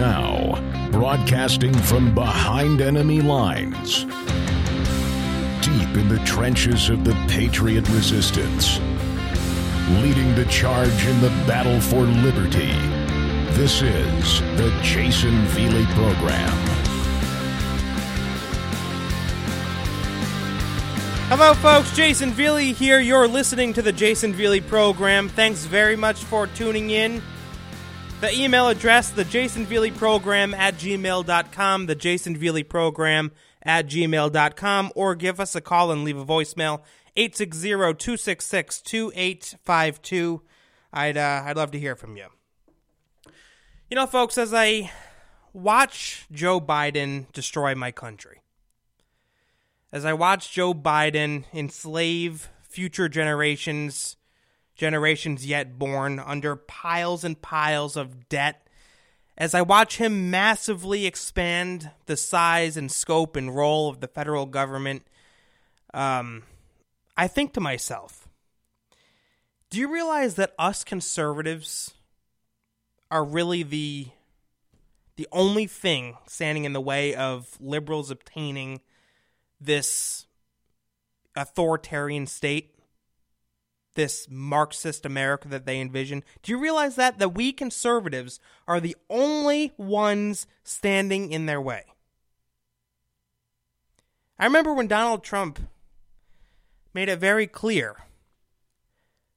Now, broadcasting from behind enemy lines, deep in the trenches of the Patriot resistance, leading the charge in the battle for liberty. This is the Jayson Veley Program. Hello, folks. Jayson Veley here. You're listening to the Jayson Veley program. Thanks very much for tuning in. The email address, the Jayson Veley program at gmail.com, the Jayson Veley program at gmail.com, or give us a call and leave a voicemail, 860-266-2852. I'd, uh, I'd love to hear from you. You know, folks, as I watch Joe Biden destroy my country, as I watch Joe Biden enslave future generations, generations yet born, under piles and piles of debt, as I watch him massively expand the size and scope and role of the federal government, um, I think to myself, do you realize that us conservatives are really the the only thing standing in the way of liberals obtaining this authoritarian state, this Marxist America that they envision. Do you realize that? That we conservatives are the only ones standing in their way. I remember when Donald Trump made it very clear,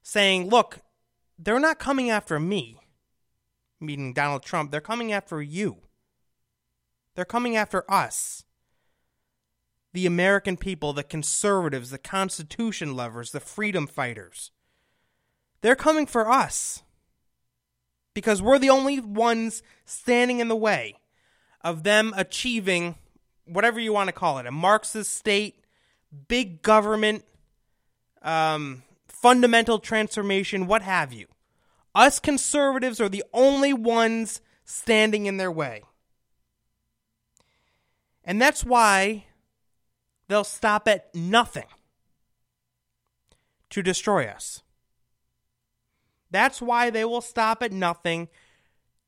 saying, look, they're not coming after me, meaning Donald Trump, they're coming after you. They're coming after us the American people, the conservatives, the Constitution lovers, the freedom fighters. They're coming for us because we're the only ones standing in the way of them achieving whatever you want to call it a Marxist state, big government, um, fundamental transformation, what have you. Us conservatives are the only ones standing in their way. And that's why they'll stop at nothing to destroy us. That's why they will stop at nothing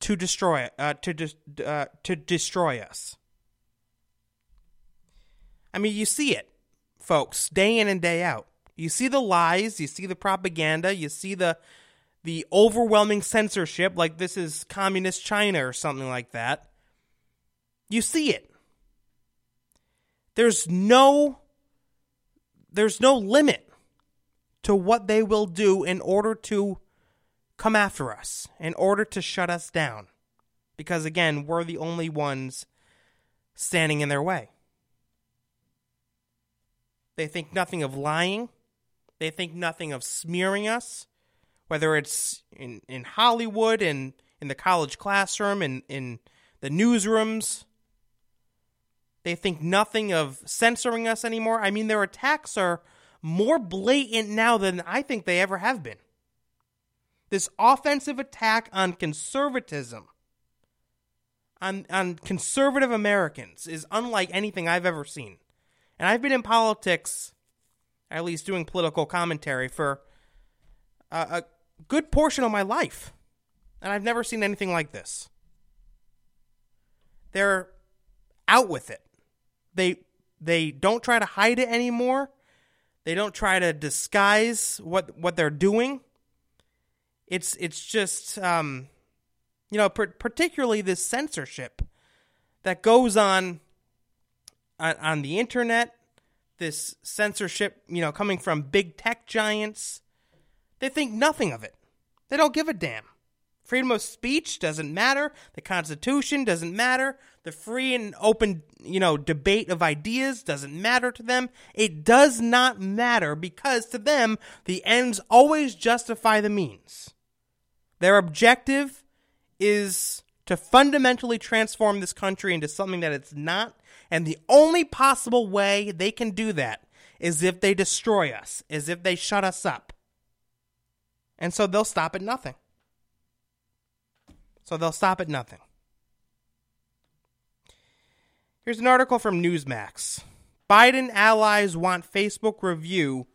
to destroy uh, to de- uh, to destroy us. I mean, you see it, folks, day in and day out. You see the lies, you see the propaganda, you see the the overwhelming censorship, like this is communist China or something like that. You see it there's no there's no limit to what they will do in order to come after us, in order to shut us down. Because again, we're the only ones standing in their way. They think nothing of lying. They think nothing of smearing us, whether it's in, in Hollywood and in the college classroom and in, in the newsrooms they think nothing of censoring us anymore. I mean, their attacks are more blatant now than I think they ever have been. This offensive attack on conservatism, on, on conservative Americans, is unlike anything I've ever seen. And I've been in politics, at least doing political commentary, for a, a good portion of my life. And I've never seen anything like this. They're out with it they they don't try to hide it anymore. They don't try to disguise what what they're doing. It's it's just um, you know particularly this censorship that goes on, on on the internet. This censorship, you know, coming from big tech giants, they think nothing of it. They don't give a damn. Freedom of speech doesn't matter. The Constitution doesn't matter. The free and open, you know, debate of ideas doesn't matter to them. It does not matter because to them, the ends always justify the means. Their objective is to fundamentally transform this country into something that it's not. And the only possible way they can do that is if they destroy us, is if they shut us up. And so they'll stop at nothing. So they'll stop at nothing. Here's an article from Newsmax Biden allies want Facebook review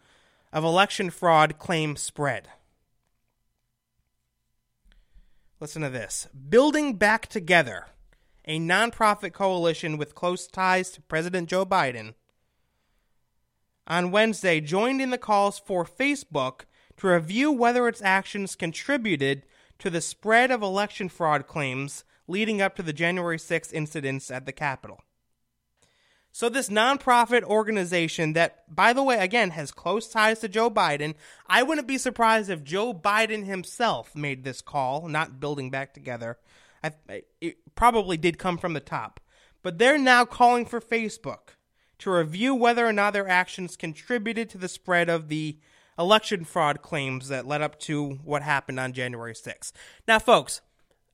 of election fraud claim spread. Listen to this. Building back together. a nonprofit coalition with close ties to President Joe Biden, on Wednesday joined in the calls for Facebook to review whether its actions contributed to the spread of election fraud claims leading up to the January 6 incidents at the Capitol. So, this nonprofit organization that, by the way, again, has close ties to Joe Biden, I wouldn't be surprised if Joe Biden himself made this call, not building back together. I, it probably did come from the top. But they're now calling for Facebook to review whether or not their actions contributed to the spread of the election fraud claims that led up to what happened on January 6th. Now, folks,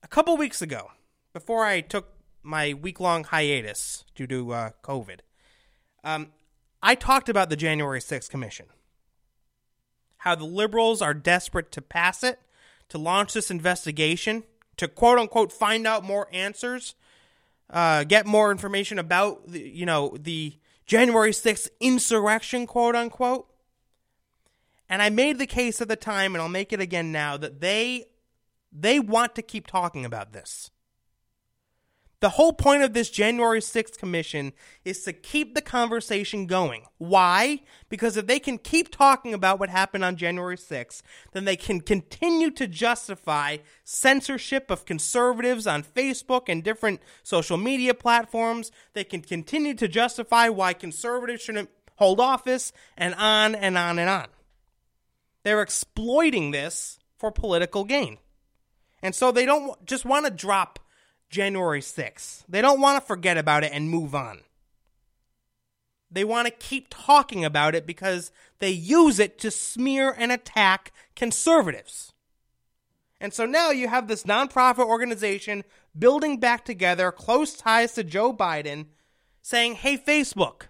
a couple weeks ago, before I took my week long hiatus due to uh, COVID, um, I talked about the January 6th Commission. How the liberals are desperate to pass it, to launch this investigation, to quote unquote find out more answers, uh, get more information about the, you know the January 6th insurrection, quote unquote. And I made the case at the time, and I'll make it again now, that they they want to keep talking about this. The whole point of this January 6th commission is to keep the conversation going. Why? Because if they can keep talking about what happened on January 6th, then they can continue to justify censorship of conservatives on Facebook and different social media platforms. They can continue to justify why conservatives shouldn't hold office, and on and on and on. They're exploiting this for political gain. And so they don't just want to drop January 6th. They don't want to forget about it and move on. They want to keep talking about it because they use it to smear and attack conservatives. And so now you have this nonprofit organization building back together close ties to Joe Biden saying, hey, Facebook,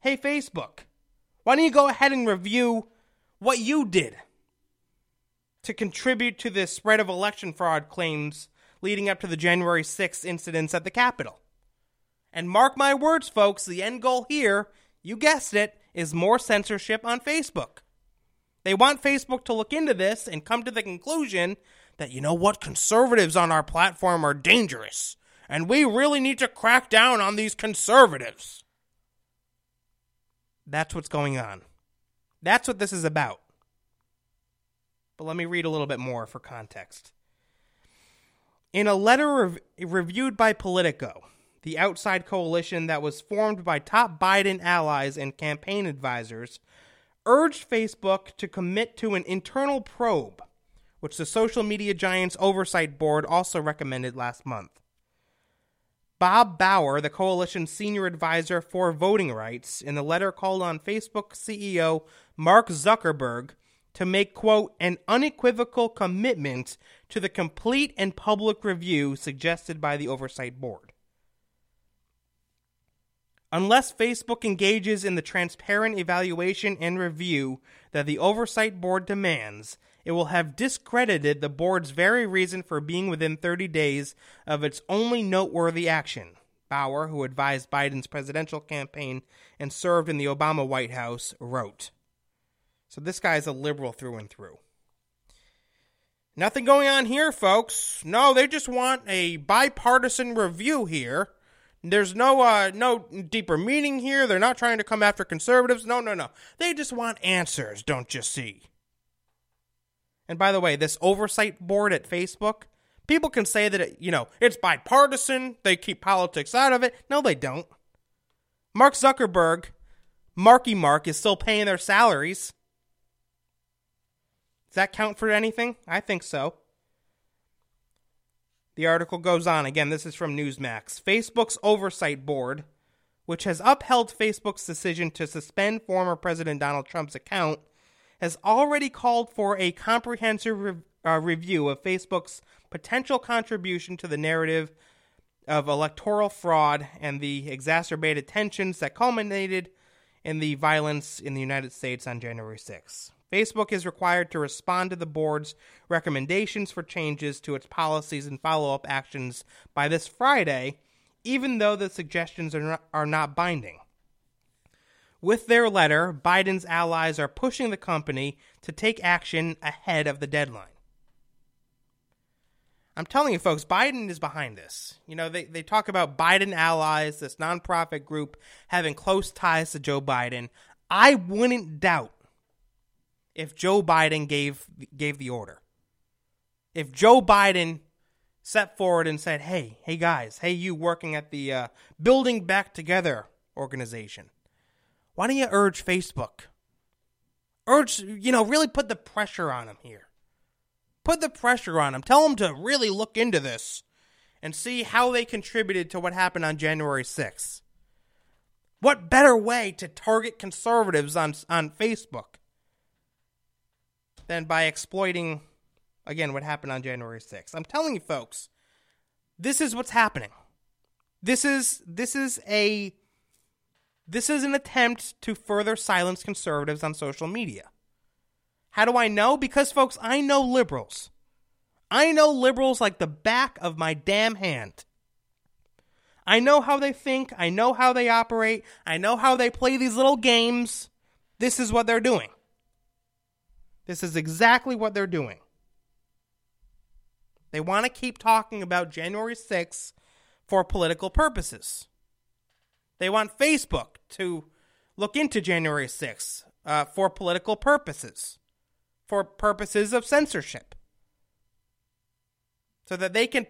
hey, Facebook, why don't you go ahead and review what you did to contribute to the spread of election fraud claims leading up to the January 6th incidents at the Capitol. And mark my words, folks, the end goal here, you guessed it, is more censorship on Facebook. They want Facebook to look into this and come to the conclusion that, you know what, conservatives on our platform are dangerous, and we really need to crack down on these conservatives. That's what's going on. That's what this is about. But let me read a little bit more for context. In a letter rev- reviewed by Politico, the outside coalition that was formed by top Biden allies and campaign advisors urged Facebook to commit to an internal probe, which the social media giant's oversight board also recommended last month. Bob Bauer, the coalition's senior advisor for voting rights, in the letter called on Facebook CEO Mark Zuckerberg to make, quote, an unequivocal commitment to the complete and public review suggested by the Oversight Board. Unless Facebook engages in the transparent evaluation and review that the Oversight Board demands, it will have discredited the board's very reason for being within 30 days of its only noteworthy action. Bauer, who advised Biden's presidential campaign and served in the Obama White House, wrote. So this guy is a liberal through and through. Nothing going on here, folks. No, they just want a bipartisan review here. There's no uh, no deeper meaning here. They're not trying to come after conservatives. No, no, no. They just want answers, don't you see? And by the way, this oversight board at Facebook, people can say that it, you know, it's bipartisan, they keep politics out of it. No, they don't. Mark Zuckerberg, Marky Mark is still paying their salaries. Does that count for anything? I think so. The article goes on. Again, this is from Newsmax. Facebook's oversight board, which has upheld Facebook's decision to suspend former President Donald Trump's account, has already called for a comprehensive re- uh, review of Facebook's potential contribution to the narrative of electoral fraud and the exacerbated tensions that culminated in the violence in the United States on January 6. Facebook is required to respond to the board's recommendations for changes to its policies and follow up actions by this Friday, even though the suggestions are not, are not binding. With their letter, Biden's allies are pushing the company to take action ahead of the deadline. I'm telling you, folks, Biden is behind this. You know, they, they talk about Biden allies, this nonprofit group having close ties to Joe Biden. I wouldn't doubt if Joe Biden gave gave the order. If Joe Biden set forward and said, "Hey, hey guys, hey you working at the uh, Building Back Together organization, why don't you urge Facebook? Urge, you know, really put the pressure on them here. Put the pressure on them. Tell them to really look into this and see how they contributed to what happened on January 6th. What better way to target conservatives on on Facebook than by exploiting again what happened on January 6th? I'm telling you folks, this is what's happening. This is this is a this is an attempt to further silence conservatives on social media. How do I know? Because, folks, I know liberals. I know liberals like the back of my damn hand. I know how they think. I know how they operate. I know how they play these little games. This is what they're doing. This is exactly what they're doing. They want to keep talking about January 6th for political purposes. They want Facebook to look into January 6th uh, for political purposes for purposes of censorship. So that they can,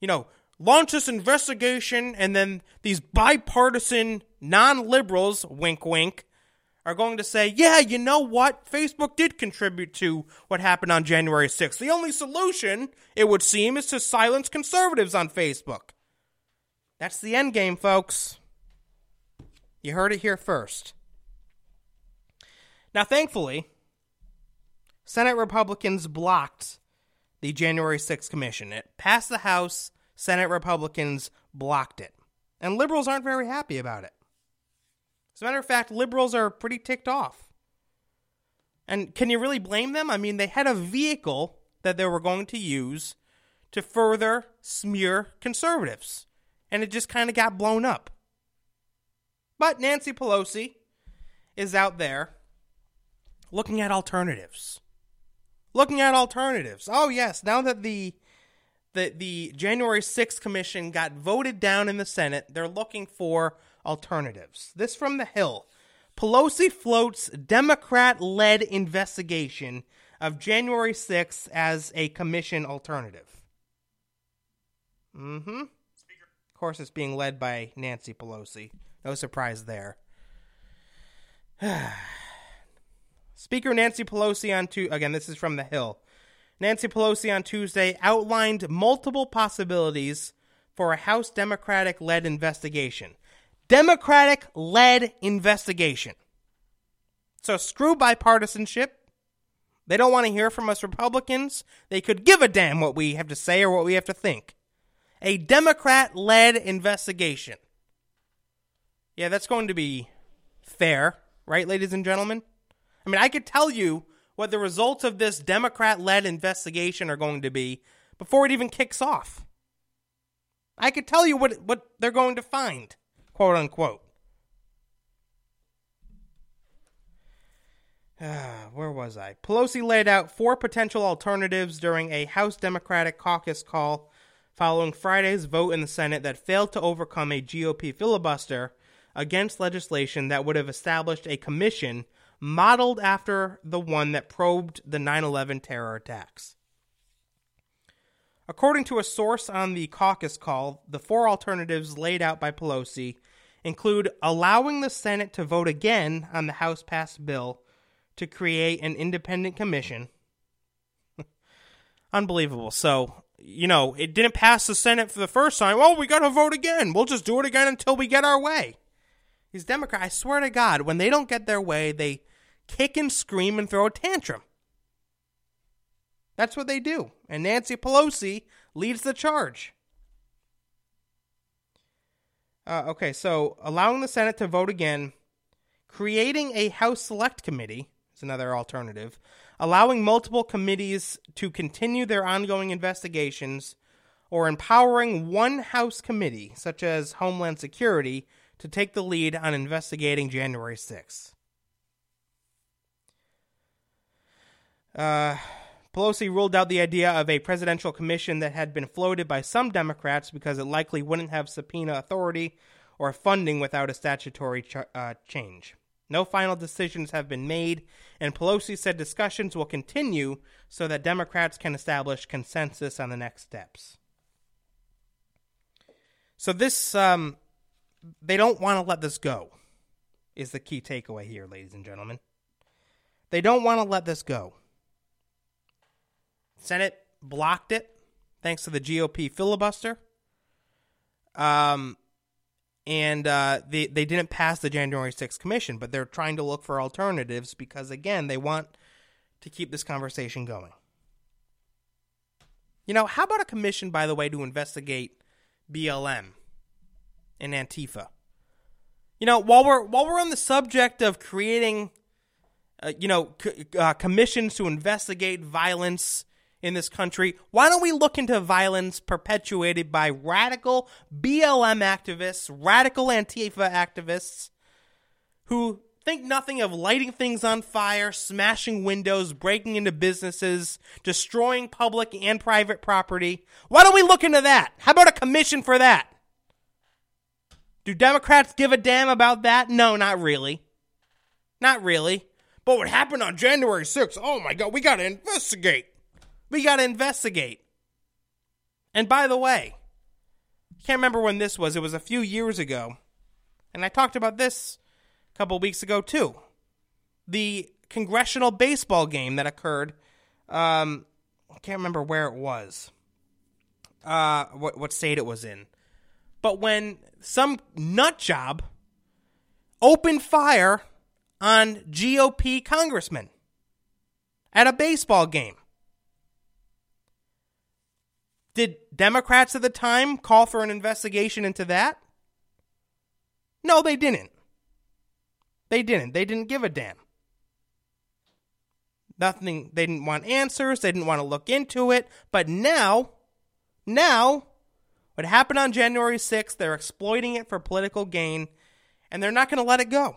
you know, launch this investigation and then these bipartisan non liberals, wink wink, are going to say, yeah, you know what? Facebook did contribute to what happened on January 6th. The only solution, it would seem, is to silence conservatives on Facebook. That's the end game, folks. You heard it here first. Now, thankfully, Senate Republicans blocked the January 6th commission. It passed the House, Senate Republicans blocked it. And liberals aren't very happy about it. As a matter of fact, liberals are pretty ticked off. And can you really blame them? I mean, they had a vehicle that they were going to use to further smear conservatives, and it just kind of got blown up. But Nancy Pelosi is out there looking at alternatives looking at alternatives. Oh yes, now that the the the January 6th commission got voted down in the Senate, they're looking for alternatives. This from the Hill. Pelosi floats Democrat-led investigation of January 6th as a commission alternative. Mm-hmm. Of course, it's being led by Nancy Pelosi. No surprise there. Speaker Nancy Pelosi on two again this is from the Hill. Nancy Pelosi on Tuesday outlined multiple possibilities for a House Democratic led investigation. Democratic led investigation. So screw bipartisanship. They don't want to hear from us Republicans. They could give a damn what we have to say or what we have to think. A Democrat led investigation. Yeah, that's going to be fair, right, ladies and gentlemen? I mean, I could tell you what the results of this Democrat led investigation are going to be before it even kicks off. I could tell you what, what they're going to find, quote unquote. Uh, where was I? Pelosi laid out four potential alternatives during a House Democratic caucus call following Friday's vote in the Senate that failed to overcome a GOP filibuster against legislation that would have established a commission modeled after the one that probed the 9 11 terror attacks. According to a source on the caucus call, the four alternatives laid out by Pelosi include allowing the Senate to vote again on the House passed bill to create an independent commission. Unbelievable. So, you know, it didn't pass the Senate for the first time. Well, we got to vote again. We'll just do it again until we get our way. These Democrats, I swear to God, when they don't get their way, they kick and scream and throw a tantrum. That's what they do. And Nancy Pelosi leads the charge. Uh, okay, so allowing the Senate to vote again, creating a House Select Committee is another alternative, allowing multiple committees to continue their ongoing investigations, or empowering one House committee, such as Homeland Security, to take the lead on investigating January 6th. Uh, Pelosi ruled out the idea of a presidential commission that had been floated by some Democrats because it likely wouldn't have subpoena authority or funding without a statutory ch- uh, change. No final decisions have been made, and Pelosi said discussions will continue so that Democrats can establish consensus on the next steps. So, this, um, they don't want to let this go, is the key takeaway here, ladies and gentlemen. They don't want to let this go. Senate blocked it thanks to the GOP filibuster. Um, and uh, they they didn't pass the January 6th commission, but they're trying to look for alternatives because again, they want to keep this conversation going. You know, how about a commission, by the way, to investigate BLM and Antifa? You know, while we're while we're on the subject of creating, uh, you know, c- uh, commissions to investigate violence in this country, why don't we look into violence perpetuated by radical BLM activists, radical Antifa activists, who think nothing of lighting things on fire, smashing windows, breaking into businesses, destroying public and private property? Why don't we look into that? How about a commission for that? Do Democrats give a damn about that? No, not really. Not really. But what happened on January 6th? Oh my God, we got to investigate. We got to investigate. And by the way, I can't remember when this was. It was a few years ago. And I talked about this a couple weeks ago, too. The congressional baseball game that occurred. Um, I can't remember where it was, uh, what, what state it was in. But when some nut job opened fire on GOP congressmen at a baseball game. Did Democrats at the time call for an investigation into that? No, they didn't. They didn't. They didn't give a damn. Nothing. They didn't want answers. They didn't want to look into it. But now, now, what happened on January 6th, they're exploiting it for political gain, and they're not going to let it go.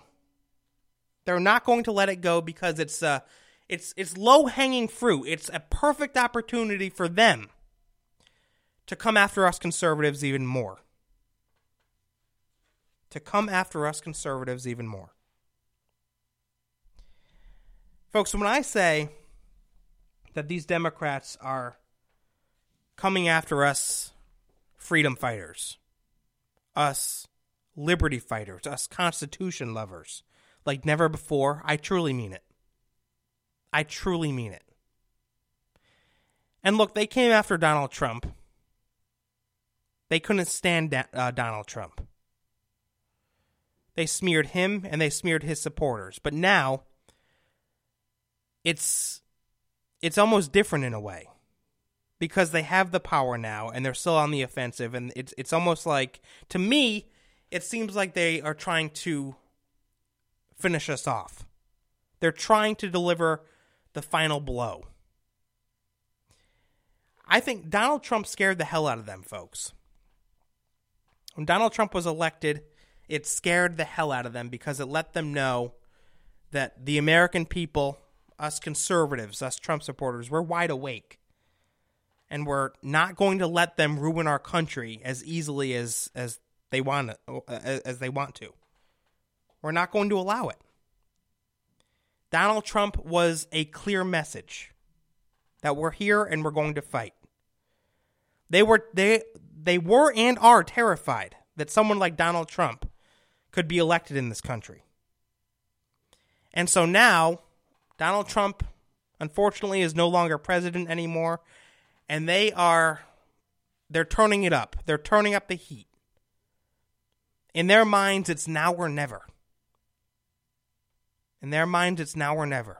They're not going to let it go because it's uh, it's it's low hanging fruit. It's a perfect opportunity for them to come after us conservatives even more. To come after us conservatives even more. Folks, when I say that these Democrats are coming after us freedom fighters, us liberty fighters, us Constitution lovers, like never before, I truly mean it. I truly mean it. And look, they came after Donald Trump they couldn't stand uh, Donald Trump. They smeared him and they smeared his supporters. But now it's it's almost different in a way because they have the power now and they're still on the offensive and it's it's almost like to me it seems like they are trying to finish us off. They're trying to deliver the final blow. I think Donald Trump scared the hell out of them, folks. When Donald Trump was elected, it scared the hell out of them because it let them know that the American people, us conservatives, us Trump supporters, we're wide awake. And we're not going to let them ruin our country as easily as as they want as they want to. We're not going to allow it. Donald Trump was a clear message that we're here and we're going to fight. They were they they were and are terrified that someone like Donald Trump could be elected in this country. And so now, Donald Trump, unfortunately, is no longer president anymore, and they are they're turning it up. They're turning up the heat. In their minds, it's now or never. In their minds, it's now or never.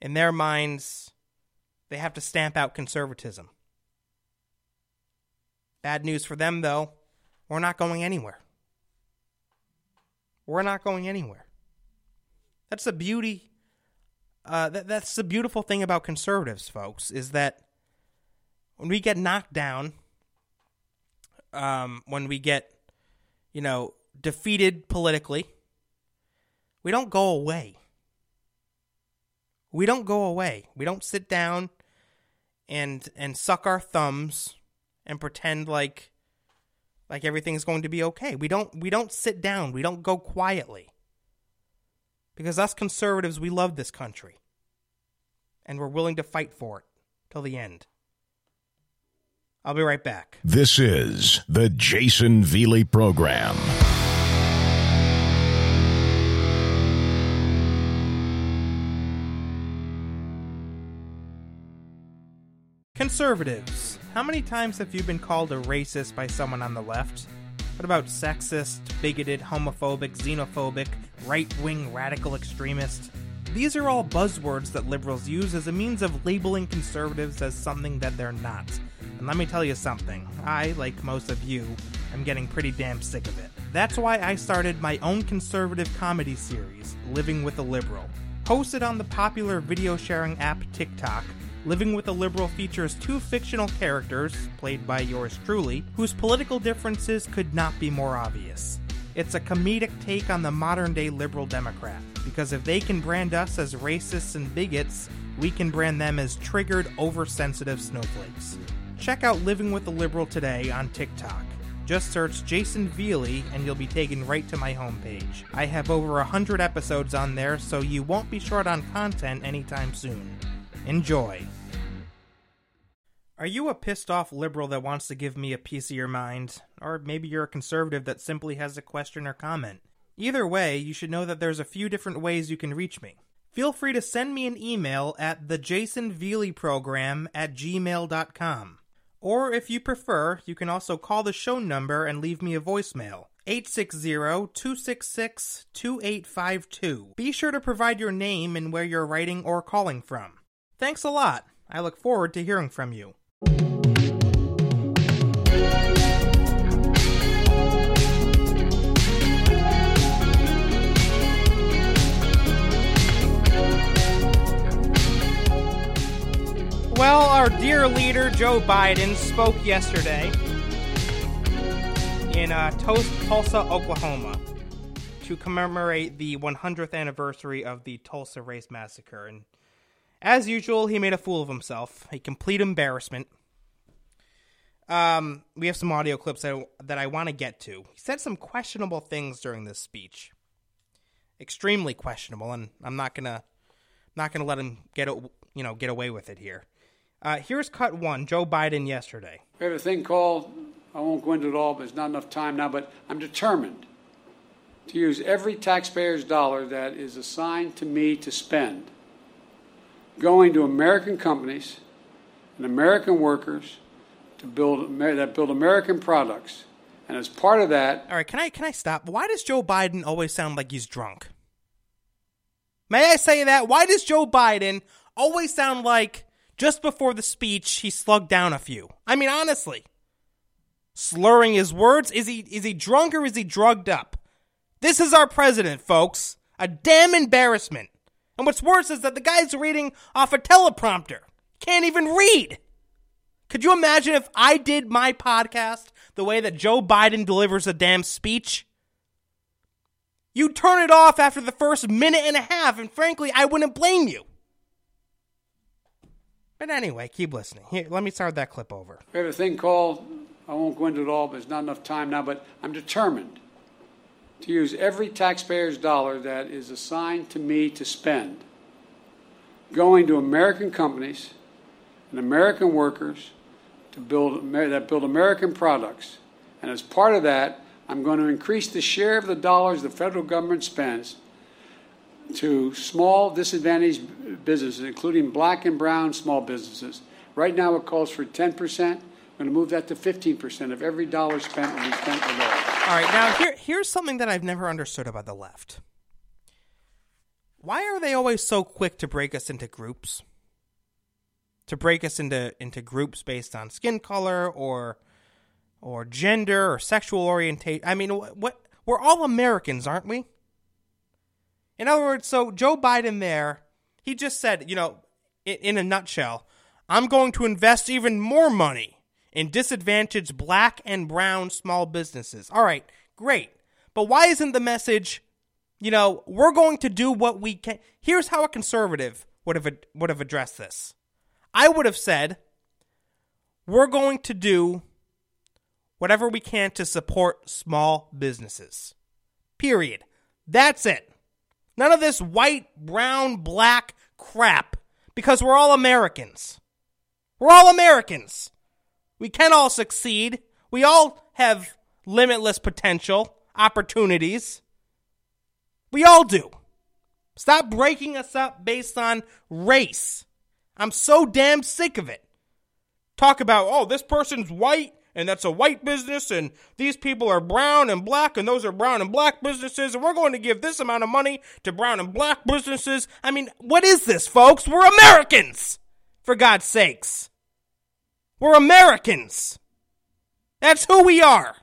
In their minds, they have to stamp out conservatism. Bad news for them, though. We're not going anywhere. We're not going anywhere. That's the beauty. Uh, that, that's the beautiful thing about conservatives, folks, is that when we get knocked down, um, when we get, you know, defeated politically, we don't go away. We don't go away. We don't sit down and and suck our thumbs and pretend like like everything's going to be okay. We don't we don't sit down. We don't go quietly. Because us conservatives, we love this country. And we're willing to fight for it till the end. I'll be right back. This is the Jayson Veley Program. Conservatives. How many times have you been called a racist by someone on the left? What about sexist, bigoted, homophobic, xenophobic, right wing radical extremist? These are all buzzwords that liberals use as a means of labeling conservatives as something that they're not. And let me tell you something, I, like most of you, am getting pretty damn sick of it. That's why I started my own conservative comedy series, Living with a Liberal. Hosted on the popular video sharing app TikTok, Living with a Liberal features two fictional characters, played by yours truly, whose political differences could not be more obvious. It's a comedic take on the modern day liberal Democrat, because if they can brand us as racists and bigots, we can brand them as triggered, oversensitive snowflakes. Check out Living with a Liberal today on TikTok. Just search Jayson Veley and you'll be taken right to my homepage. I have over a hundred episodes on there, so you won't be short on content anytime soon. Enjoy. Are you a pissed off liberal that wants to give me a piece of your mind? Or maybe you're a conservative that simply has a question or comment? Either way, you should know that there's a few different ways you can reach me. Feel free to send me an email at thejaysonveleyprogram at gmail.com. Or if you prefer, you can also call the show number and leave me a voicemail. 860-266-2852. Be sure to provide your name and where you're writing or calling from. Thanks a lot. I look forward to hearing from you. Well, our dear leader, Joe Biden, spoke yesterday in uh, Tulsa, Oklahoma, to commemorate the 100th anniversary of the Tulsa Race Massacre. And as usual, he made a fool of himself, a complete embarrassment. Um, we have some audio clips that, that I want to get to. He said some questionable things during this speech, extremely questionable, and I'm not gonna not gonna let him get you know get away with it here. Uh, here's cut one Joe Biden yesterday. We have a thing called, I won't go into it all, but there's not enough time now, but I'm determined to use every taxpayer's dollar that is assigned to me to spend going to American companies and American workers to build that build American products. And as part of that, all right, can I can I stop? Why does Joe Biden always sound like he's drunk? May I say that? Why does Joe Biden always sound like just before the speech, he slugged down a few. I mean, honestly, slurring his words. Is he is he drunk or is he drugged up? This is our president, folks. A damn embarrassment. And what's worse is that the guy's reading off a teleprompter. Can't even read. Could you imagine if I did my podcast the way that Joe Biden delivers a damn speech? You'd turn it off after the first minute and a half, and frankly, I wouldn't blame you. But anyway, keep listening. Here, let me start that clip over. We have a thing called, I won't go into it all, but there's not enough time now, but I'm determined to use every taxpayer's dollar that is assigned to me to spend going to American companies and American workers to build that build American products. And as part of that, I'm going to increase the share of the dollars the federal government spends to small disadvantaged businesses, including black and brown small businesses. Right now, it calls for 10%. I'm going to move that to 15% of every dollar spent will be spent that. All right, now here, here's something that I've never understood about the left. Why are they always so quick to break us into groups? To break us into into groups based on skin color or or gender or sexual orientation. I mean, what we're all Americans, aren't we? In other words, so Joe Biden there, he just said, you know, in, in a nutshell, I'm going to invest even more money in disadvantaged black and brown small businesses. All right, great. But why isn't the message, you know, we're going to do what we can? Here's how a conservative would have would have addressed this. I would have said, "We're going to do whatever we can to support small businesses." Period. That's it. None of this white, brown, black crap because we're all Americans. We're all Americans. We can all succeed. We all have limitless potential, opportunities. We all do. Stop breaking us up based on race. I'm so damn sick of it. Talk about, oh, this person's white and that's a white business, and these people are brown and black, and those are brown and black businesses, and we're going to give this amount of money to brown and black businesses. I mean, what is this, folks? We're Americans, for God's sakes. We're Americans. That's who we are.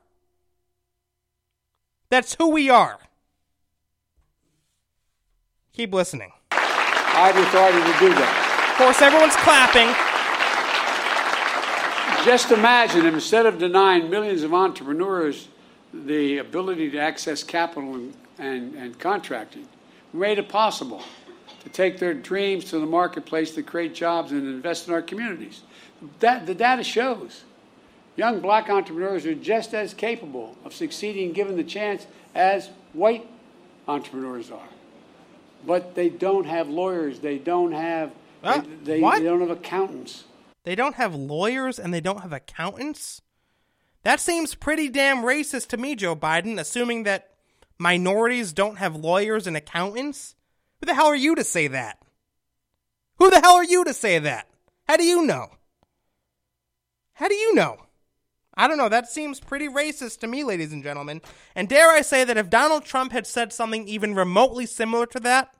That's who we are. Keep listening. I have the authority to do that. Of course, everyone's clapping. Just imagine instead of denying millions of entrepreneurs the ability to access capital and, and, and contracting, we made it possible to take their dreams to the marketplace to create jobs and invest in our communities. That, the data shows young black entrepreneurs are just as capable of succeeding given the chance as white entrepreneurs are. But they don't have lawyers, they don't have, Huh? they, they, What? they don't have accountants. They don't have lawyers and they don't have accountants? That seems pretty damn racist to me, Joe Biden, assuming that minorities don't have lawyers and accountants? Who the hell are you to say that? Who the hell are you to say that? How do you know? How do you know? I don't know. That seems pretty racist to me, ladies and gentlemen. And dare I say that if Donald Trump had said something even remotely similar to that,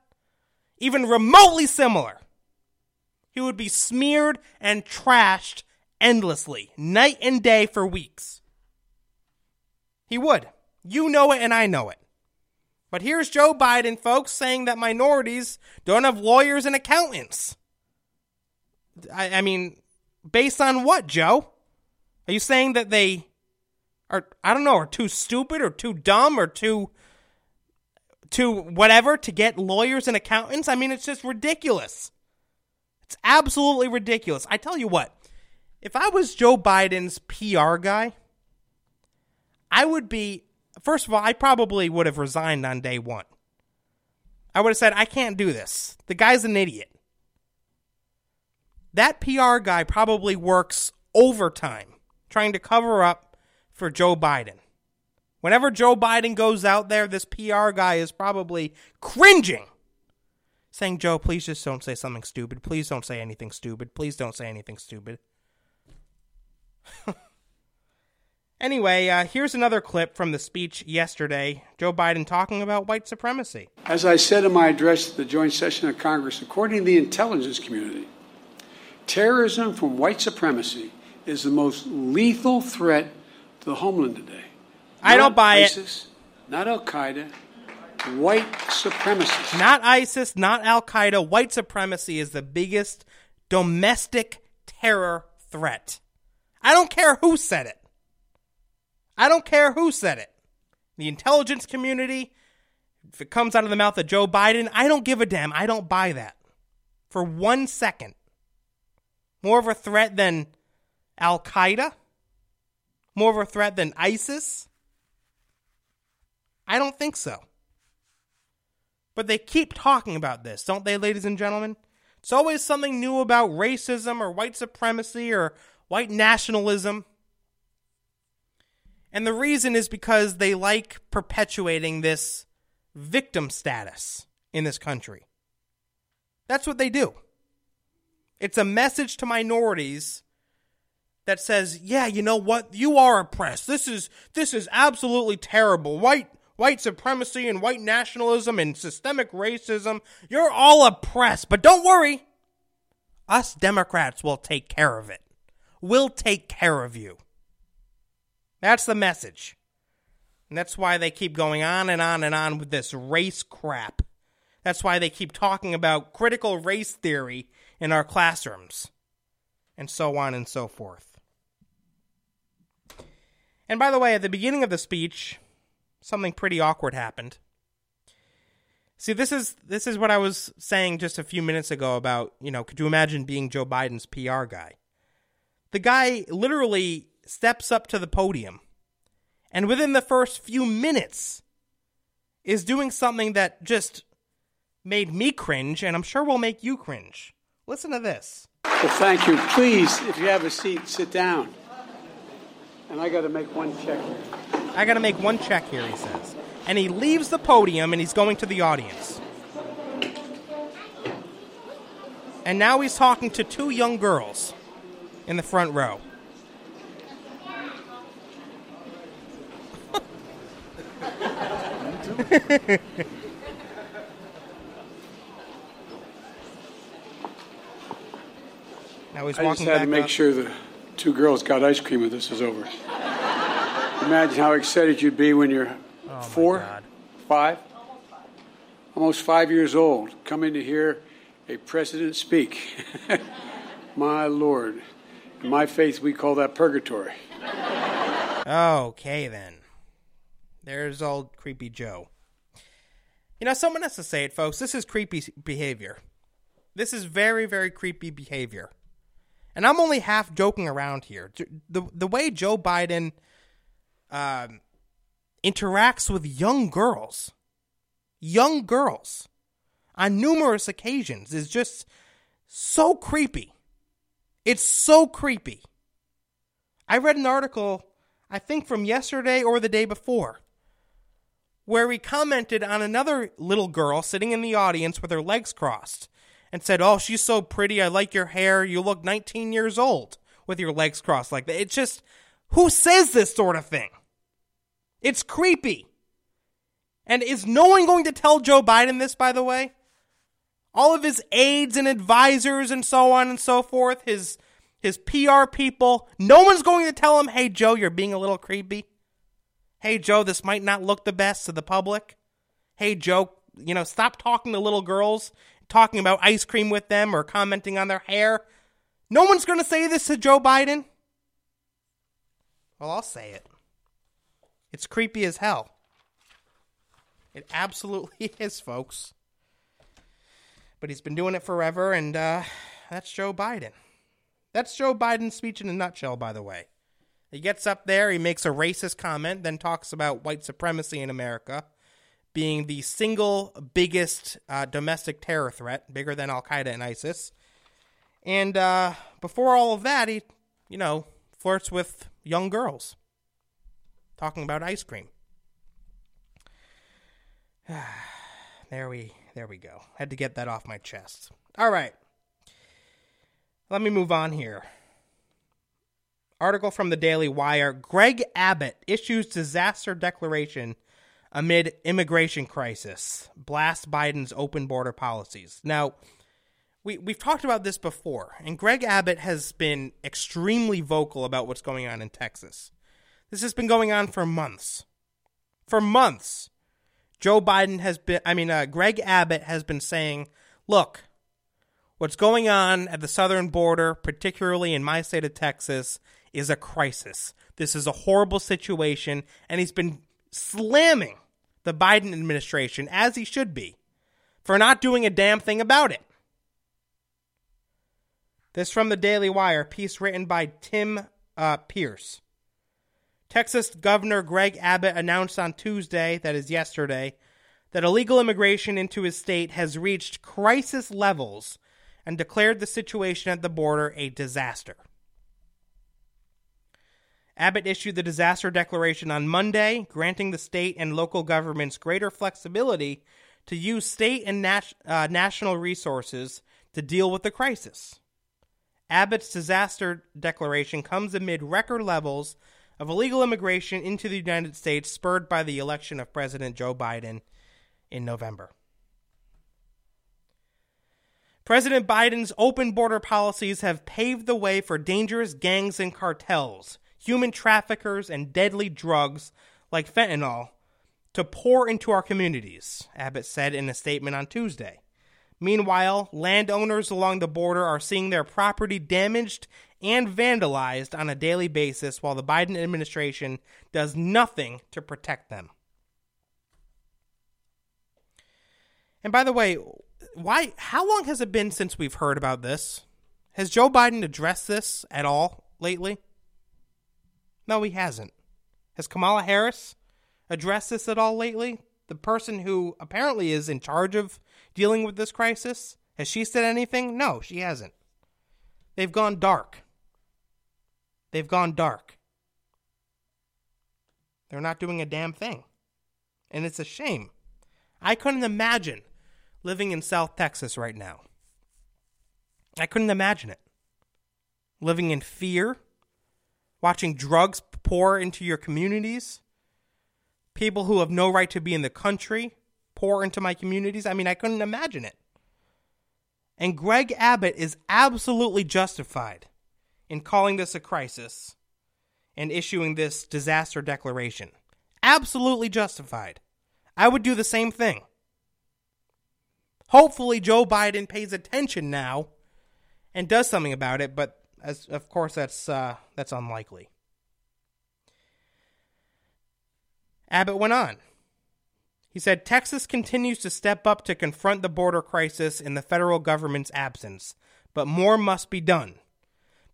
even remotely similar, he would be smeared and trashed endlessly, night and day for weeks. He would. You know it, and I know it. But here's Joe Biden, folks, saying that minorities don't have lawyers and accountants. I, I mean, based on what, Joe? Are you saying that they are, I don't know, are too stupid or too dumb or too, too whatever to get lawyers and accountants? I mean, it's just ridiculous. It's absolutely ridiculous. I tell you what, if I was Joe Biden's PR guy, I would be, first of all, I probably would have resigned on day one. I would have said, I can't do this. The guy's an idiot. That PR guy probably works overtime trying to cover up for Joe Biden. Whenever Joe Biden goes out there, this PR guy is probably cringing saying, Joe, please just don't say something stupid. Please don't say anything stupid. Please don't say anything stupid. anyway, uh, here's another clip from the speech yesterday Joe Biden talking about white supremacy. As I said in my address to the joint session of Congress, according to the intelligence community, terrorism from white supremacy is the most lethal threat to the homeland today. I don't Not buy it. Not Al Qaeda, white supremacists. Not ISIS, not Al Qaeda. White supremacy is the biggest domestic terror threat. I don't care who said it. I don't care who said it. The intelligence community, if it comes out of the mouth of Joe Biden, I don't give a damn. I don't buy that. For one second. More of a threat than Al Qaeda? More of a threat than ISIS? I don't think so. But they keep talking about this, don't they, ladies and gentlemen? It's always something new about racism or white supremacy or white nationalism. And the reason is because they like perpetuating this victim status in this country. That's what they do. It's a message to minorities that says, "Yeah, you know what? You are oppressed. This is this is absolutely terrible. White white supremacy and white nationalism and systemic racism. You're all oppressed, but don't worry. Us Democrats will take care of it. We'll take care of you." That's the message. And that's why they keep going on and on and on with this race crap. That's why they keep talking about critical race theory in our classrooms, and so on and so forth. And by the way, at the beginning of the speech, something pretty awkward happened. See, this is this is what I was saying just a few minutes ago about, you know, could you imagine being Joe Biden's PR guy? The guy literally steps up to the podium and within the first few minutes is doing something that just made me cringe and I'm sure will make you cringe. Listen to this. Well, thank you. Please, if you have a seat, sit down. And I got to make one check here. I got to make one check here, he says. And he leaves the podium and he's going to the audience. And now he's talking to two young girls in the front row. now he's I just had to make up. sure the two girls got ice cream when this is over. Imagine how excited you'd be when you're oh, four, God. five, almost five years old, coming to hear a president speak. my Lord. In my faith, we call that purgatory. Okay, then. There's old creepy Joe. You know, someone has to say it, folks. This is creepy behavior. This is very, very creepy behavior. And I'm only half joking around here. The the way Joe Biden um, interacts with young girls, young girls, on numerous occasions is just so creepy. It's so creepy. I read an article, I think from yesterday or the day before, where he commented on another little girl sitting in the audience with her legs crossed and said, Oh, she's so pretty. I like your hair. You look 19 years old with your legs crossed like that. It's just, who says this sort of thing? It's creepy. And is no one going to tell Joe Biden this, by the way? All of his aides and advisors and so on and so forth, his his PR people, no one's going to tell him, "Hey Joe, you're being a little creepy." Hey Joe, this might not look the best to the public. Hey Joe, you know, stop talking to little girls, talking about ice cream with them or commenting on their hair. No one's going to say this to Joe Biden. Well, I'll say it. It's creepy as hell. It absolutely is, folks. But he's been doing it forever, and uh, that's Joe Biden. That's Joe Biden's speech in a nutshell, by the way. He gets up there, he makes a racist comment, then talks about white supremacy in America being the single biggest uh, domestic terror threat, bigger than Al Qaeda and ISIS. And uh, before all of that, he, you know, flirts with young girls, talking about ice cream. there we, there we go. Had to get that off my chest. All right. Let me move on here. Article from the Daily Wire Greg Abbott issues disaster declaration amid immigration crisis, blast Biden's open border policies. Now, we, we've talked about this before, and Greg Abbott has been extremely vocal about what's going on in Texas. This has been going on for months. For months. Joe Biden has been, I mean, uh, Greg Abbott has been saying, look, what's going on at the southern border, particularly in my state of Texas, is a crisis. This is a horrible situation, and he's been slamming the Biden administration, as he should be, for not doing a damn thing about it. This from the Daily Wire, piece written by Tim uh, Pearce. Texas Governor Greg Abbott announced on Tuesday, that is yesterday, that illegal immigration into his state has reached crisis levels and declared the situation at the border a disaster. Abbott issued the disaster declaration on Monday, granting the state and local governments greater flexibility to use state and nat- uh, national resources to deal with the crisis. Abbott's disaster declaration comes amid record levels of illegal immigration into the United States spurred by the election of President Joe Biden in November. President Biden's open border policies have paved the way for dangerous gangs and cartels, human traffickers, and deadly drugs like fentanyl to pour into our communities, Abbott said in a statement on Tuesday. Meanwhile, landowners along the border are seeing their property damaged and vandalized on a daily basis while the Biden administration does nothing to protect them. And by the way, why how long has it been since we've heard about this? Has Joe Biden addressed this at all lately? No, he hasn't. Has Kamala Harris addressed this at all lately? The person who apparently is in charge of dealing with this crisis? Has she said anything? No, she hasn't. They've gone dark. They've gone dark. They're not doing a damn thing. And it's a shame. I couldn't imagine living in South Texas right now. I couldn't imagine it. Living in fear, watching drugs pour into your communities, people who have no right to be in the country pour into my communities. I mean, I couldn't imagine it. And Greg Abbott is absolutely justified in calling this a crisis and issuing this disaster declaration. Absolutely justified. I would do the same thing. Hopefully, Joe Biden pays attention now and does something about it, but as of course that's uh, that's unlikely. Abbott went on. He said Texas continues to step up to confront the border crisis in the federal government's absence, but more must be done.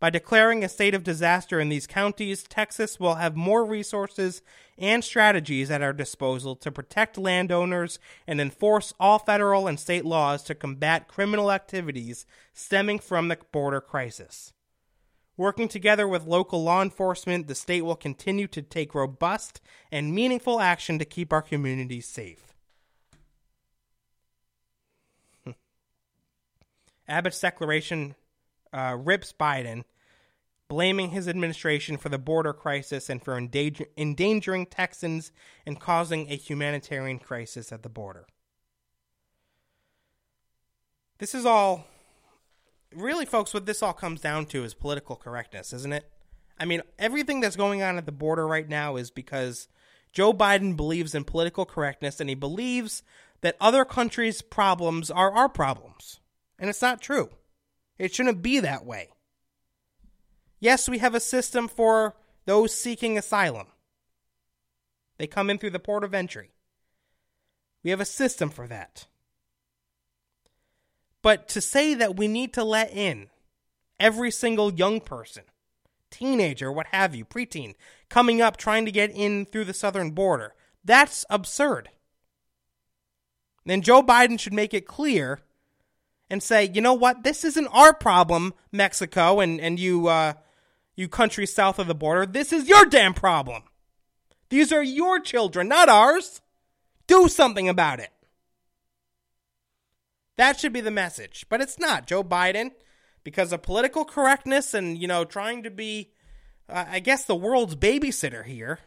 By declaring a state of disaster in these counties, Texas will have more resources and strategies at our disposal to protect landowners and enforce all federal and state laws to combat criminal activities stemming from the border crisis. Working together with local law enforcement, the state will continue to take robust and meaningful action to keep our communities safe. Abbott's declaration uh, rips Biden, blaming his administration for the border crisis and for endanger- endangering Texans and causing a humanitarian crisis at the border. This is all, really, folks, what this all comes down to is political correctness, isn't it? I mean, everything that's going on at the border right now is because Joe Biden believes in political correctness and he believes that other countries' problems are our problems. And it's not true. It shouldn't be that way. Yes, we have a system for those seeking asylum. They come in through the port of entry. We have a system for that. But to say that we need to let in every single young person, teenager, what have you, preteen, coming up trying to get in through the southern border, that's absurd. Then Joe Biden should make it clear and say, you know what, this isn't our problem, Mexico and, and you uh, you countries south of the border. This is your damn problem. These are your children, not ours. Do something about it. That should be the message. But it's not. Joe Biden, because of political correctness and, you know, trying to be, uh, I guess, the world's babysitter here,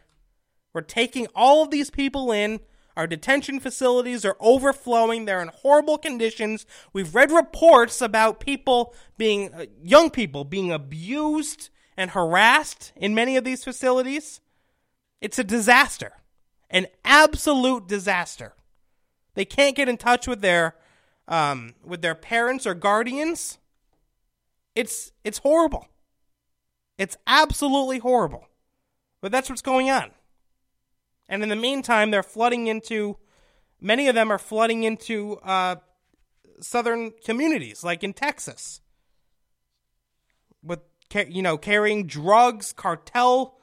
we're taking all of these people in our detention facilities are overflowing. They're in horrible conditions. We've read reports about people being, uh, young people being abused and harassed in many of these facilities. It's a disaster, an absolute disaster. They can't get in touch with their, um, with their parents or guardians. It's, it's horrible. It's absolutely horrible. But that's what's going on. And in the meantime, they're flooding into, many of them are flooding into uh, southern communities, like in Texas, with you know carrying drugs. Cartel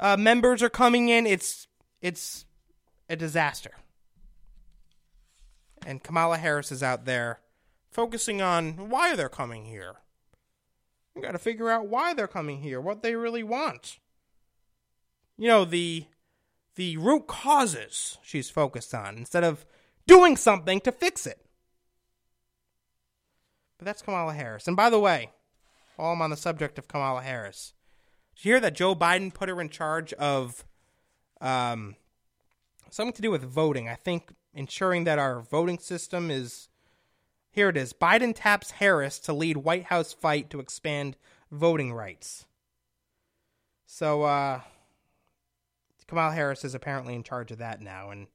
uh, members are coming in. It's it's a disaster. And Kamala Harris is out there focusing on why they're coming here. You got to figure out why they're coming here, what they really want. You know the the root causes she's focused on instead of doing something to fix it. But that's Kamala Harris. And by the way, while I'm on the subject of Kamala Harris, did you hear that Joe Biden put her in charge of um, something to do with voting? I think ensuring that our voting system is. Here it is. Biden taps Harris to lead White House fight to expand voting rights. So, uh, Kamala Harris is apparently in charge of that now, and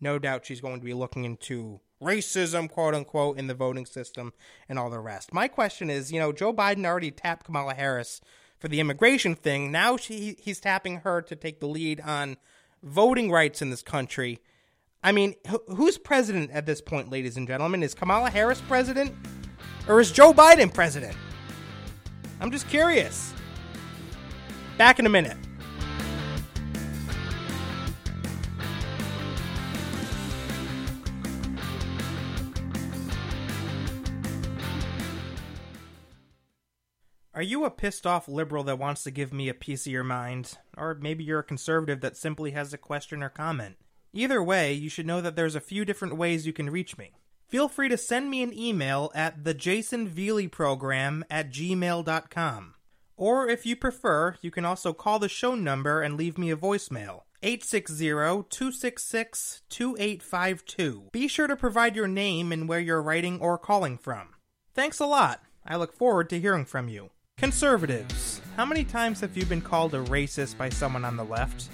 no doubt she's going to be looking into racism, quote unquote, in the voting system and all the rest. My question is, you know, Joe Biden already tapped Kamala Harris for the immigration thing. Now she he's tapping her to take the lead on voting rights in this country. I mean, wh- who's president at this point, ladies and gentlemen? Is Kamala Harris president? Or is Joe Biden president? I'm just curious. Back in a minute. Are you a pissed off liberal that wants to give me a piece of your mind? Or maybe you're a conservative that simply has a question or comment? Either way, you should know that there's a few different ways you can reach me. Feel free to send me an email at the Jayson Veley program at gmail.com. Or if you prefer, you can also call the show number and leave me a voicemail. 860-266-2852. Be sure to provide your name and where you're writing or calling from. Thanks a lot. I look forward to hearing from you. Conservatives. How many times have you been called a racist by someone on the left?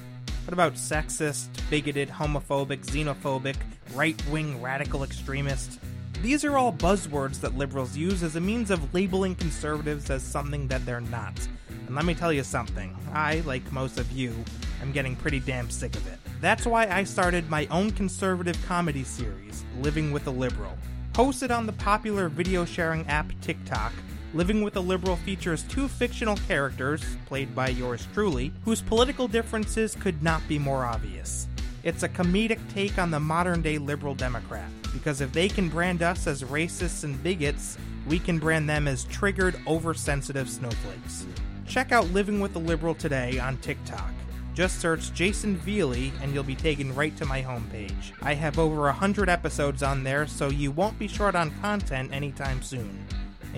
What about sexist, bigoted, homophobic, xenophobic, right wing radical extremist? These are all buzzwords that liberals use as a means of labeling conservatives as something that they're not. And let me tell you something, I, like most of you, am getting pretty damn sick of it. That's why I started my own conservative comedy series, Living with a Liberal. Hosted on the popular video sharing app TikTok, Living with a Liberal features two fictional characters, played by yours truly, whose political differences could not be more obvious. It's a comedic take on the modern day liberal Democrat, because if they can brand us as racists and bigots, we can brand them as triggered, oversensitive snowflakes. Check out Living with a Liberal today on TikTok. Just search Jayson Veley and you'll be taken right to my homepage. I have over 100 episodes on there, so you won't be short on content anytime soon.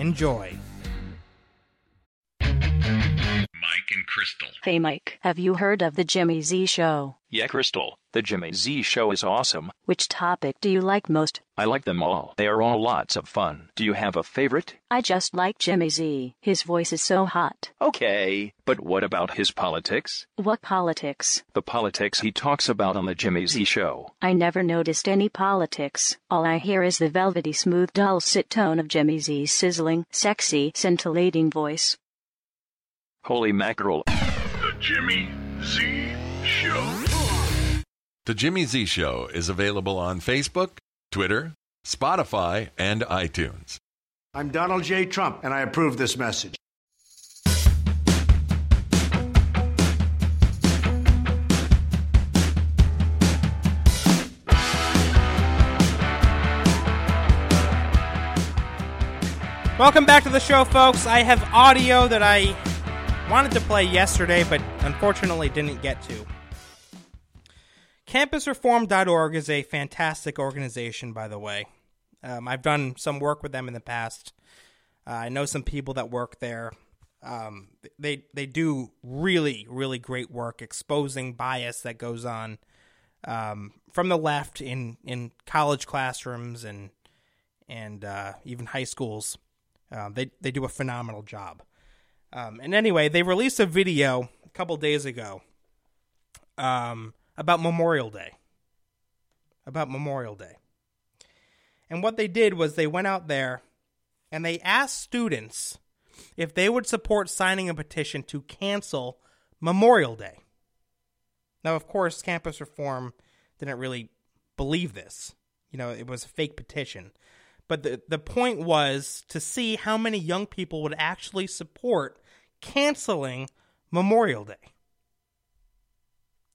Enjoy. Mike and Crystal. Hey Mike, have you heard of the Jimmy Z Show? Yeah, Crystal, the Jimmy Z show is awesome. Which topic do you like most? I like them all. They are all lots of fun. Do you have a favorite? I just like Jimmy Z. His voice is so hot. Okay, but what about his politics? What politics? The politics he talks about on the Jimmy Z show. I never noticed any politics. All I hear is the velvety smooth dulcet tone of Jimmy Z's sizzling, sexy, scintillating voice. Holy mackerel. The Jimmy Z Show. The Jimmy Z Show is available on Facebook, Twitter, Spotify, and iTunes. I'm Donald J. Trump, and I approve this message. Welcome back to the show, folks. I have audio that I wanted to play yesterday, but unfortunately didn't get to. CampusReform.org is a fantastic organization, by the way. Um, I've done some work with them in the past. Uh, I know some people that work there. Um, they they do really really great work exposing bias that goes on um, from the left in in college classrooms and and uh, even high schools. Um, they they do a phenomenal job. Um, and anyway, they released a video a couple days ago um, about Memorial Day. About Memorial Day. And what they did was they went out there and they asked students if they would support signing a petition to cancel Memorial Day. Now, of course, campus reform didn't really believe this. You know, it was a fake petition. But the, the point was to see how many young people would actually support canceling Memorial Day.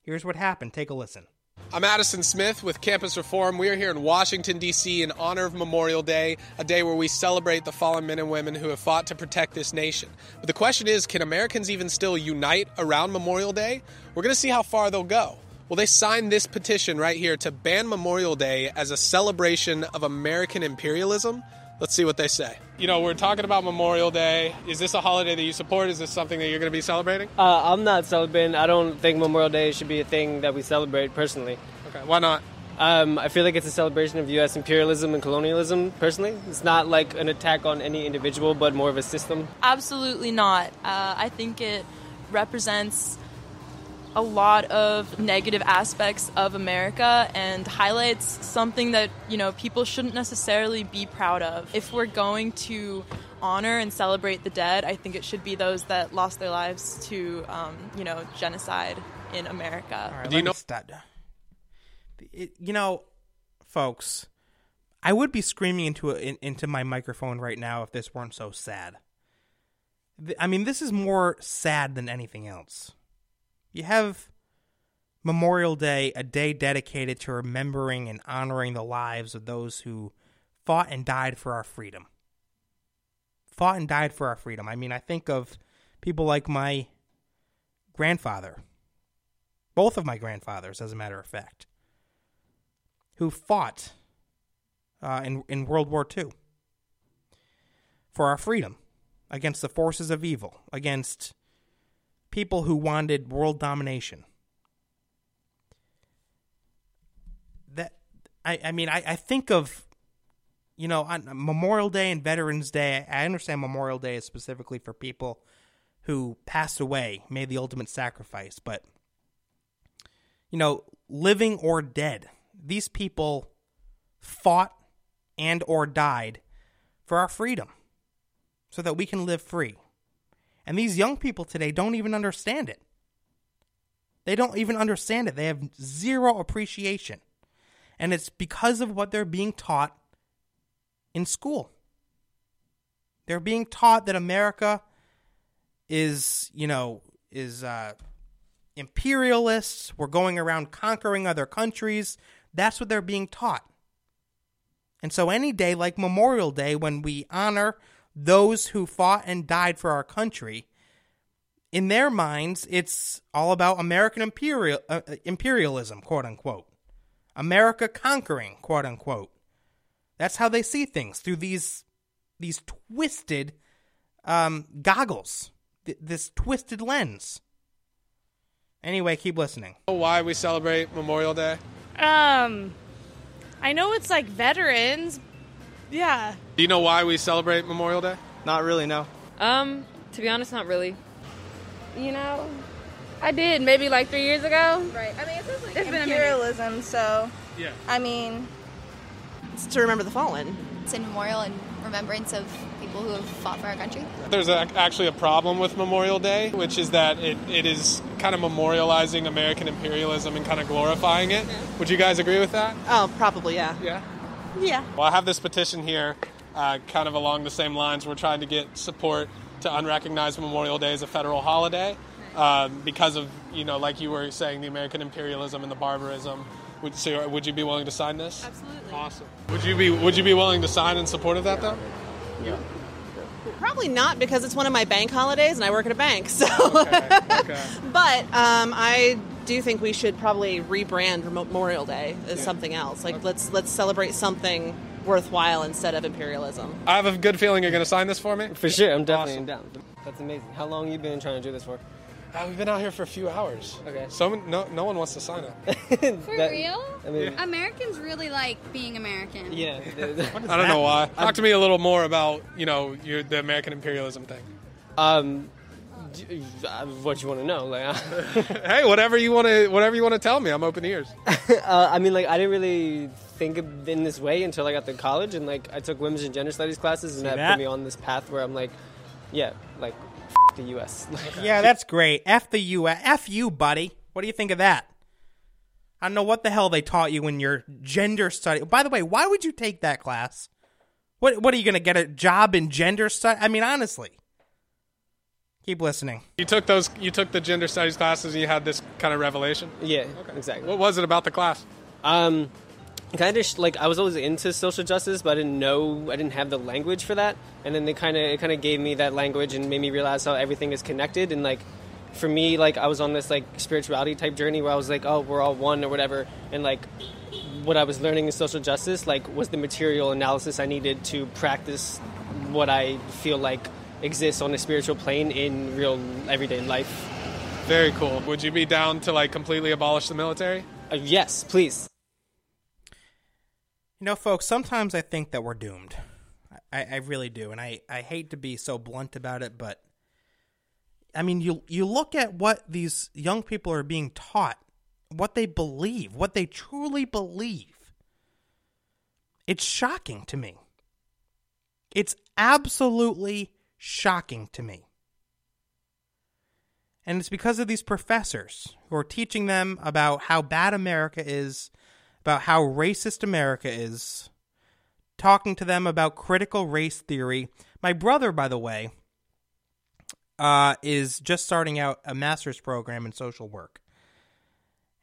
Here's what happened. Take a listen. I'm Addison Smith with Campus Reform. We are here in Washington, D.C. in honor of Memorial Day, a day where we celebrate the fallen men and women who have fought to protect this nation. But the question is can Americans even still unite around Memorial Day? We're going to see how far they'll go. Well, they signed this petition right here to ban Memorial Day as a celebration of American imperialism. Let's see what they say. You know, we're talking about Memorial Day. Is this a holiday that you support? Is this something that you're going to be celebrating? Uh, I'm not celebrating. I don't think Memorial Day should be a thing that we celebrate personally. Okay, why not? Um, I feel like it's a celebration of U.S. imperialism and colonialism. Personally, it's not like an attack on any individual, but more of a system. Absolutely not. Uh, I think it represents a lot of negative aspects of America and highlights something that, you know, people shouldn't necessarily be proud of. If we're going to honor and celebrate the dead, I think it should be those that lost their lives to, um, you know, genocide in America. All right, Do you know- stop. It, you know, folks, I would be screaming into a, in, into my microphone right now if this weren't so sad. I mean, this is more sad than anything else. You have Memorial Day, a day dedicated to remembering and honoring the lives of those who fought and died for our freedom. Fought and died for our freedom. I mean, I think of people like my grandfather, both of my grandfathers, as a matter of fact, who fought uh, in in World War II for our freedom against the forces of evil, against people who wanted world domination. That I, I mean, I, I think of you know on Memorial Day and Veterans Day. I understand Memorial Day is specifically for people who passed away, made the ultimate sacrifice, but you know, living or dead, these people fought and or died for our freedom so that we can live free. And these young people today don't even understand it. They don't even understand it. They have zero appreciation. And it's because of what they're being taught in school. They're being taught that America is, you know, is uh, imperialists. We're going around conquering other countries. That's what they're being taught. And so, any day like Memorial Day, when we honor those who fought and died for our country, in their minds, it's all about American imperial, uh, imperialism, quote unquote. America conquering, quote unquote. That's how they see things through these these twisted um, goggles, th- this twisted lens. Anyway, keep listening. Why we celebrate Memorial Day? Um, I know it's like veterans. Yeah. Do you know why we celebrate Memorial Day? Not really, no. Um, to be honest, not really. You know, I did maybe like three years ago. Right. I mean, it's, like It's been imperialism, so Yeah. I mean, It's to remember the fallen. It's a memorial and remembrance of people who have fought for our country. There's a, actually a problem with Memorial Day, which is that it, it is kind of memorializing American imperialism and kind of glorifying it. Would you guys agree with that? Oh, probably, yeah. Yeah. Yeah. Well, I have this petition here, uh, kind of along the same lines. We're trying to get support to unrecognize Memorial Day as a federal holiday um, because of, you know, like you were saying, the American imperialism and the barbarism. Would, so would you be willing to sign this? Absolutely. Awesome. Would you be Would you be willing to sign in support of that, though? Yeah. Probably not because it's one of my bank holidays and I work at a bank. So, okay. but um, I do think we should probably rebrand Memorial Day as Yeah. something else. Like let's let's celebrate something worthwhile instead of imperialism. I have a good feeling you're going to sign this for me. For sure, I'm definitely in down. That's amazing. How long you been trying to do this for? Uh, we've been out here for a few hours. Okay. So no, no one wants to sign up. For That- real? I mean- Americans really like being American. Yeah. I don't know why. Talk to me a little more about you know your, the American imperialism thing. Um, d- uh, what you want to know? Like, hey, whatever you want to whatever you want to tell me, I'm open ears. uh, I mean, like, I didn't really think of in this way until I got to college, and like, I took women's and gender studies classes, and that, that? put me on this path where I'm like, yeah, like, f- the U.S. Yeah, that's great. F the U. F you, buddy. What do you think of that? I don't know what the hell they taught you in your gender study. By the way, why would you take that class? What What are you going to get a job in gender study? I mean, honestly. Keep listening. You took those. You took the gender studies classes, and you had this kind of revelation. Yeah, exactly. What was it about the class? Um, kind of sh- like I was always into social justice, but I didn't know I didn't have the language for that. And then they kind of it kind of gave me that language and made me realize how everything is connected. And like for me, like I was on this like spirituality type journey where I was like, oh, we're all one or whatever. And like what I was learning in social justice, like was the material analysis I needed to practice what I feel like exists on a spiritual plane in real everyday life. Very cool. Would you be down to like completely abolish the military? Uh, yes, please. You know, folks, sometimes I think that we're doomed. I, I really do. And I, I hate to be so blunt about it, but I mean, you, you look at what these young people are being taught, what they believe, what they truly believe. It's shocking to me. It's absolutely shocking to me. And it's because of these professors who are teaching them about how bad America is, about how racist America is, talking to them about critical race theory. My brother, by the way, uh, is just starting out a master's program in social work.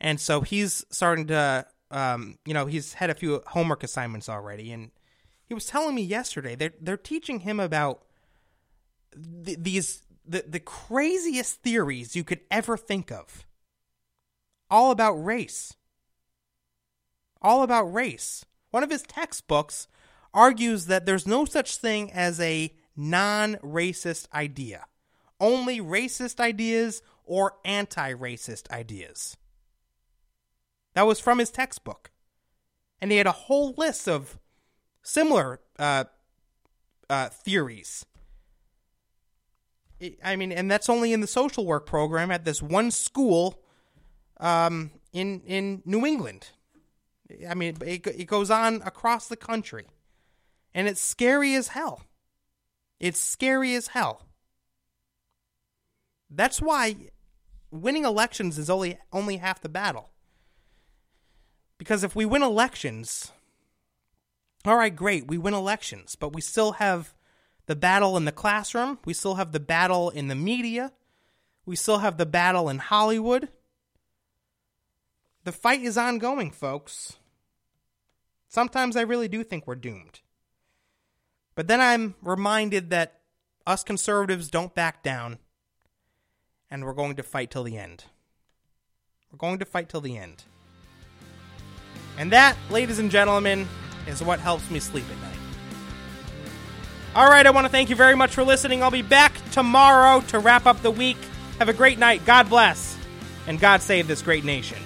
And so he's starting to, um, you know, he's had a few homework assignments already. And he was telling me yesterday they're, they're teaching him about th- these, the, the craziest theories you could ever think of. All about race. All about race. One of his textbooks argues that there's no such thing as a non racist idea only racist ideas or anti racist ideas. That was from his textbook. And he had a whole list of similar uh, uh, theories. I mean, and that's only in the social work program at this one school um, in in New England. I mean, it, it goes on across the country, and it's scary as hell. It's scary as hell. That's why winning elections is only only half the battle. Because if we win elections, all right, great, we win elections, but we still have the battle in the classroom, we still have the battle in the media, we still have the battle in Hollywood. The fight is ongoing, folks. Sometimes I really do think we're doomed. But then I'm reminded that us conservatives don't back down and we're going to fight till the end. We're going to fight till the end. And that, ladies and gentlemen, is what helps me sleep at night. All right, I want to thank you very much for listening. I'll be back tomorrow to wrap up the week. Have a great night. God bless. And God save this great nation.